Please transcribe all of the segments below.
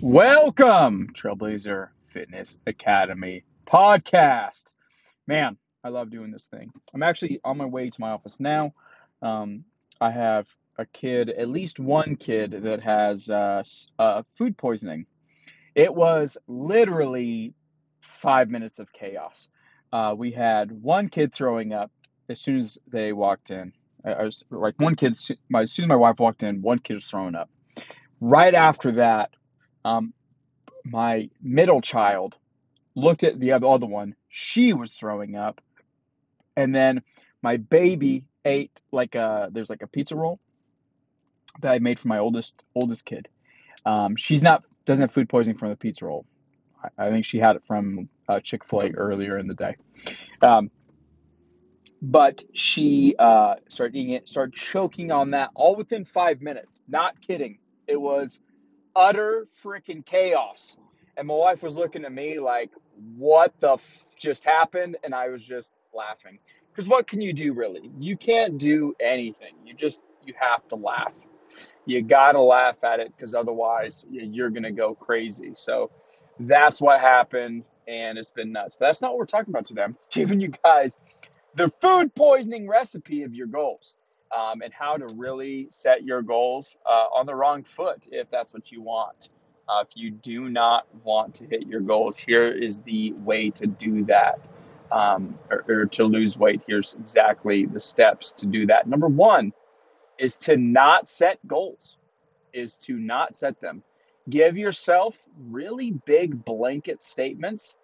Welcome, Trailblazer Fitness Academy podcast. Man, I love doing this thing. I'm actually on my way to my office now. Um, I have a kid, at least one kid, that has uh, uh, food poisoning. It was literally five minutes of chaos. Uh, we had one kid throwing up as soon as they walked in. I, I was like one kid, my, as soon as my wife walked in, one kid was throwing up. Right after that, um, my middle child looked at the other one. She was throwing up, and then my baby ate like a there's like a pizza roll that I made for my oldest oldest kid. Um, she's not doesn't have food poisoning from the pizza roll. I, I think she had it from uh, Chick Fil A earlier in the day. Um, but she uh, started eating it, started choking on that all within five minutes. Not kidding. It was utter freaking chaos. And my wife was looking at me like, what the f- just happened? And I was just laughing. Because what can you do really? You can't do anything. You just, you have to laugh. You got to laugh at it because otherwise you're going to go crazy. So that's what happened. And it's been nuts. But that's not what we're talking about today. I'm giving you guys the food poisoning recipe of your goals um, and how to really set your goals uh, on the wrong foot if that's what you want. Uh, if you do not want to hit your goals, here is the way to do that. Um, or, or to lose weight, here's exactly the steps to do that. Number one is to not set goals, is to not set them. Give yourself really big blanket statements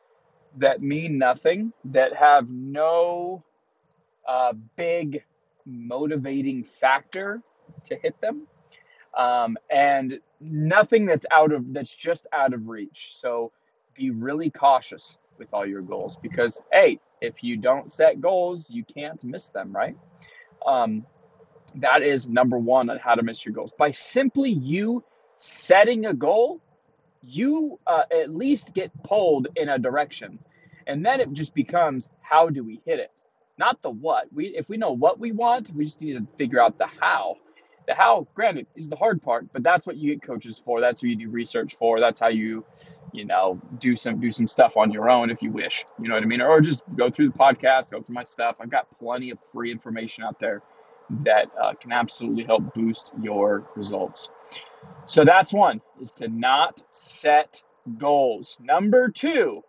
that mean nothing, that have no uh, big motivating factor to hit them. Um, and nothing that's out of that's just out of reach. So be really cautious with all your goals because hey if you don't set goals you can't miss them right? Um, that is number one on how to miss your goals. By simply you setting a goal you uh, at least get pulled in a direction. And then it just becomes how do we hit it not the what. We if we know what we want, we just need to figure out the how. The how, granted, is the hard part, but that's what you get coaches for. That's what you do research for. That's how you, you know, do some do some stuff on your own if you wish. You know what I mean? Or just go through the podcast, go through my stuff. I've got plenty of free information out there that uh, can absolutely help boost your results. So that's one is to not set goals. Number two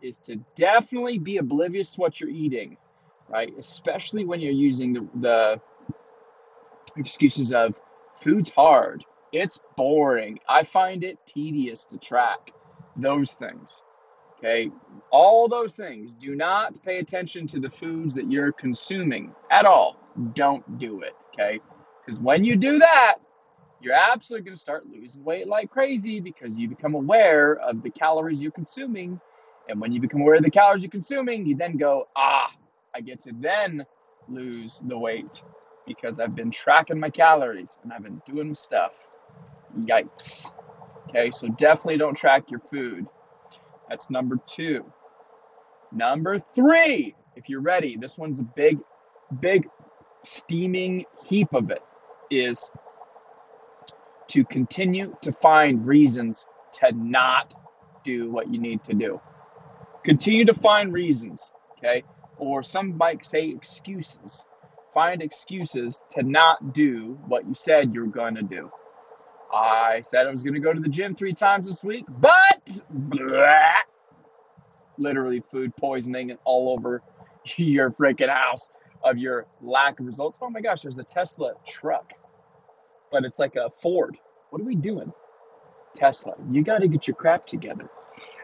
is to definitely be oblivious to what you're eating right? Especially when you're using the, the excuses of food's hard, it's boring. I find it tedious to track those things. Okay, all those things. Do not pay attention to the foods that you're consuming at all. Don't do it. Okay, because when you do that, you're absolutely going to start losing weight like crazy because you become aware of the calories you're consuming. And when you become aware of the calories you're consuming, you then go, ah, I get to then lose the weight because I've been tracking my calories and I've been doing stuff. Yikes. Okay, so definitely don't track your food. That's number two. Number three, if you're ready, this one's a big, big steaming heap of it, is to continue to find reasons to not do what you need to do. Continue to find reasons, okay? Or some might say excuses. Find excuses to not do what you said you're going to do. I said I was going to go to the gym three times this week, but blah, literally food poisoning all over your freaking house of your lack of results. Oh my gosh, there's a Tesla truck, but it's like a Ford. What are we doing? Tesla, you got to get your crap together.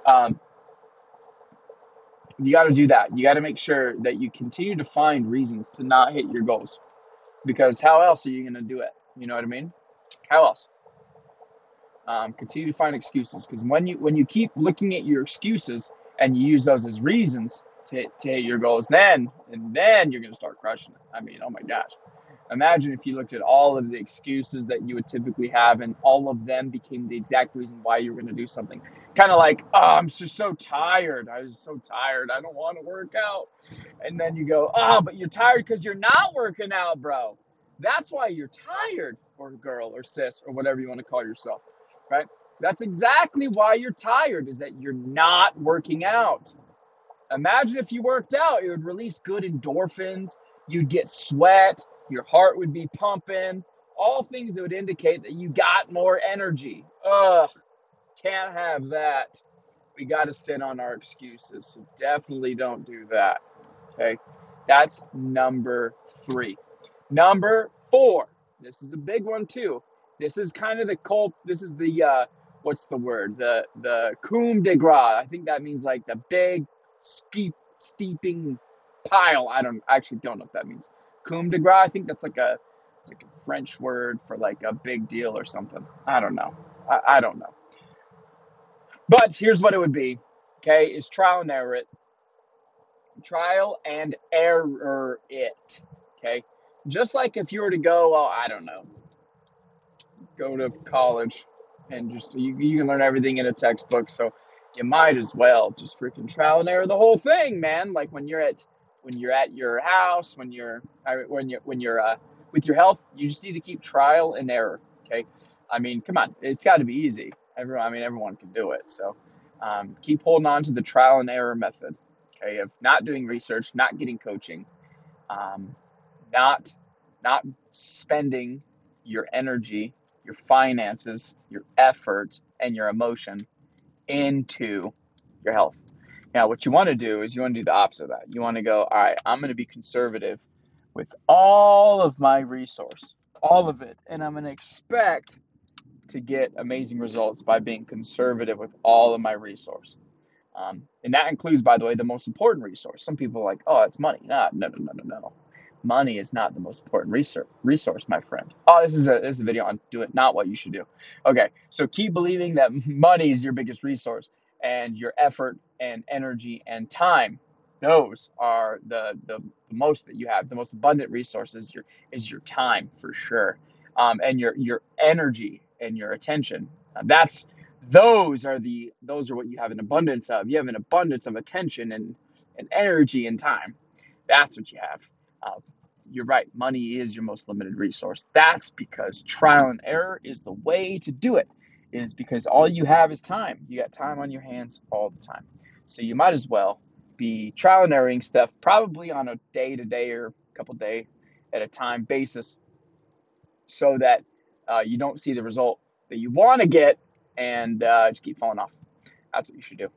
Um, you got to do that. You got to make sure that you continue to find reasons to not hit your goals. Because how else are you going to do it? You know what I mean? How else? Um, continue to find excuses because when you when you keep looking at your excuses and you use those as reasons to, to hit your goals, then and then you're going to start crushing it. I mean, oh my gosh. Imagine if you looked at all of the excuses that you would typically have and all of them became the exact reason why you were going to do something. Kind of like, oh, I'm just so tired. I was so tired. I don't want to work out. And then you go, oh, but you're tired because you're not working out, bro. That's why you're tired, or girl, or sis, or whatever you want to call yourself, right? That's exactly why you're tired, is that you're not working out. Imagine if you worked out, it would release good endorphins, you'd get sweat, your heart would be pumping, all things that would indicate that you got more energy. Ugh, can't have that. We got to sit on our excuses. So definitely don't do that. Okay. That's number three. Number four. This is a big one too. This is kind of the cult. This is the uh, what's the word? The the coup de grace. I think that means like the big steep steeping pile. I don't I actually don't know what that means. Coup de grace. I think that's like a it's like a French word for like a big deal or something. I don't know. I, I don't know. But here's what it would be. Okay, is trial and error it. Trial and error it. Okay. Just like if you were to go, well, I don't know, go to college and just you, you can learn everything in a textbook so you might as well just freaking trial and error the whole thing man like when you're at when you're at your house when you're when you're when you're uh, with your health you just need to keep trial and error okay i mean come on it's got to be easy everyone i mean everyone can do it so um, keep holding on to the trial and error method okay of not doing research not getting coaching um, not not spending your energy your finances, your effort, and your emotion into your health. Now, what you want to do is you want to do the opposite of that. You want to go, all right, I'm going to be conservative with all of my resource, all of it, and I'm going to expect to get amazing results by being conservative with all of my resource. Um, and that includes, by the way, the most important resource. Some people are like, oh, it's money. Nah, no, no, no, no, no money is not the most important resource, resource my friend. Oh, this is a this is a video on do it not what you should do. Okay, so keep believing that money is your biggest resource, and your effort and energy and time. Those are the the, most that you have. The most abundant resources your is your time for sure, um, and your your energy and your attention. that's those are the those are what you have an abundance of. You have an abundance of attention and and energy and time. That's what you have. Uh, you're right, money is your most limited resource. That's because trial and error is the way to do it, is because all you have is time. You got time on your hands all the time. So you might as well be trial and erroring stuff probably on a day to day or a couple day at a time basis so that uh, you don't see the result that you want to get and uh, just keep falling off. That's what you should do.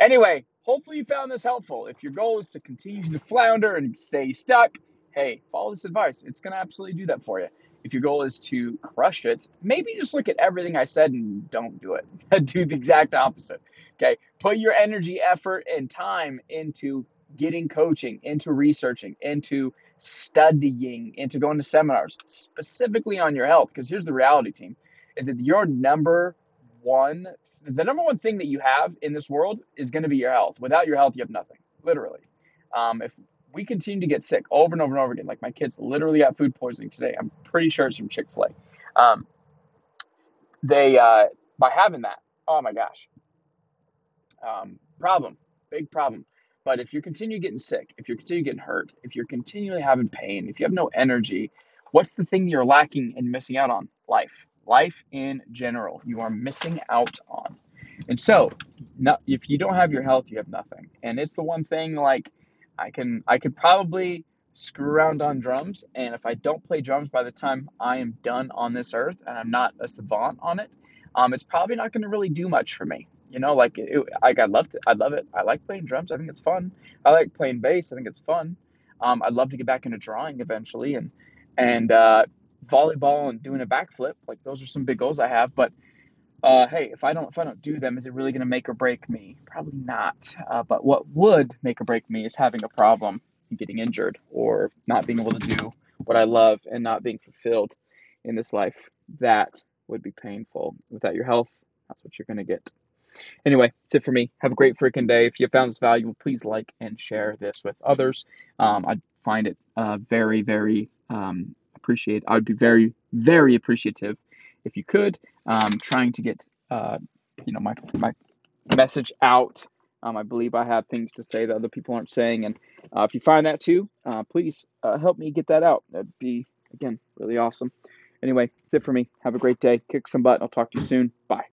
Anyway, hopefully you found this helpful. If your goal is to continue to flounder and stay stuck, hey, follow this advice. It's going to absolutely do that for you. If your goal is to crush it, maybe just look at everything I said and don't do it. do the exact opposite. Okay. Put your energy, effort, and time into getting coaching, into researching, into studying, into going to seminars, specifically on your health. Because here's the reality, team is that your number one, the number one thing that you have in this world is going to be your health. Without your health, you have nothing, literally. Um, if we continue to get sick over and over and over again. Like my kids literally got food poisoning today. I'm pretty sure it's from Chick Fil A. Um, they uh, by having that, oh my gosh, um, problem, big problem. But if you continue getting sick, if you continue getting hurt, if you're continually having pain, if you have no energy, what's the thing you're lacking and missing out on? Life. Life in general, you are missing out on. And so, no, if you don't have your health, you have nothing. And it's the one thing like I can I could probably screw around on drums and if I don't play drums by the time I am done on this earth and I'm not a savant on it, um, it's probably not going to really do much for me. You know, like it, I, I loved it. I love it. I like playing drums. I think it's fun. I like playing bass. I think it's fun. Um, I'd love to get back into drawing eventually and and uh, volleyball and doing a backflip. Like those are some big goals I have. But uh, hey, if I don't if I don't do them, is it really going to make or break me? Probably not. Uh, but what would make or break me is having a problem and getting injured or not being able to do what I love and not being fulfilled in this life. That would be painful. Without your health, that's what you're going to get. Anyway, that's it for me. Have a great freaking day. If you found this valuable, please like and share this with others. Um, I find it uh, very, very um, appreciate. I would be very, very appreciative if you could. Um, trying to get uh, you know my my message out. Um, I believe I have things to say that other people aren't saying, and uh, if you find that too, uh, please uh, help me get that out. That'd be again really awesome. Anyway, that's it for me. Have a great day. Kick some butt. I'll talk to you soon. Bye.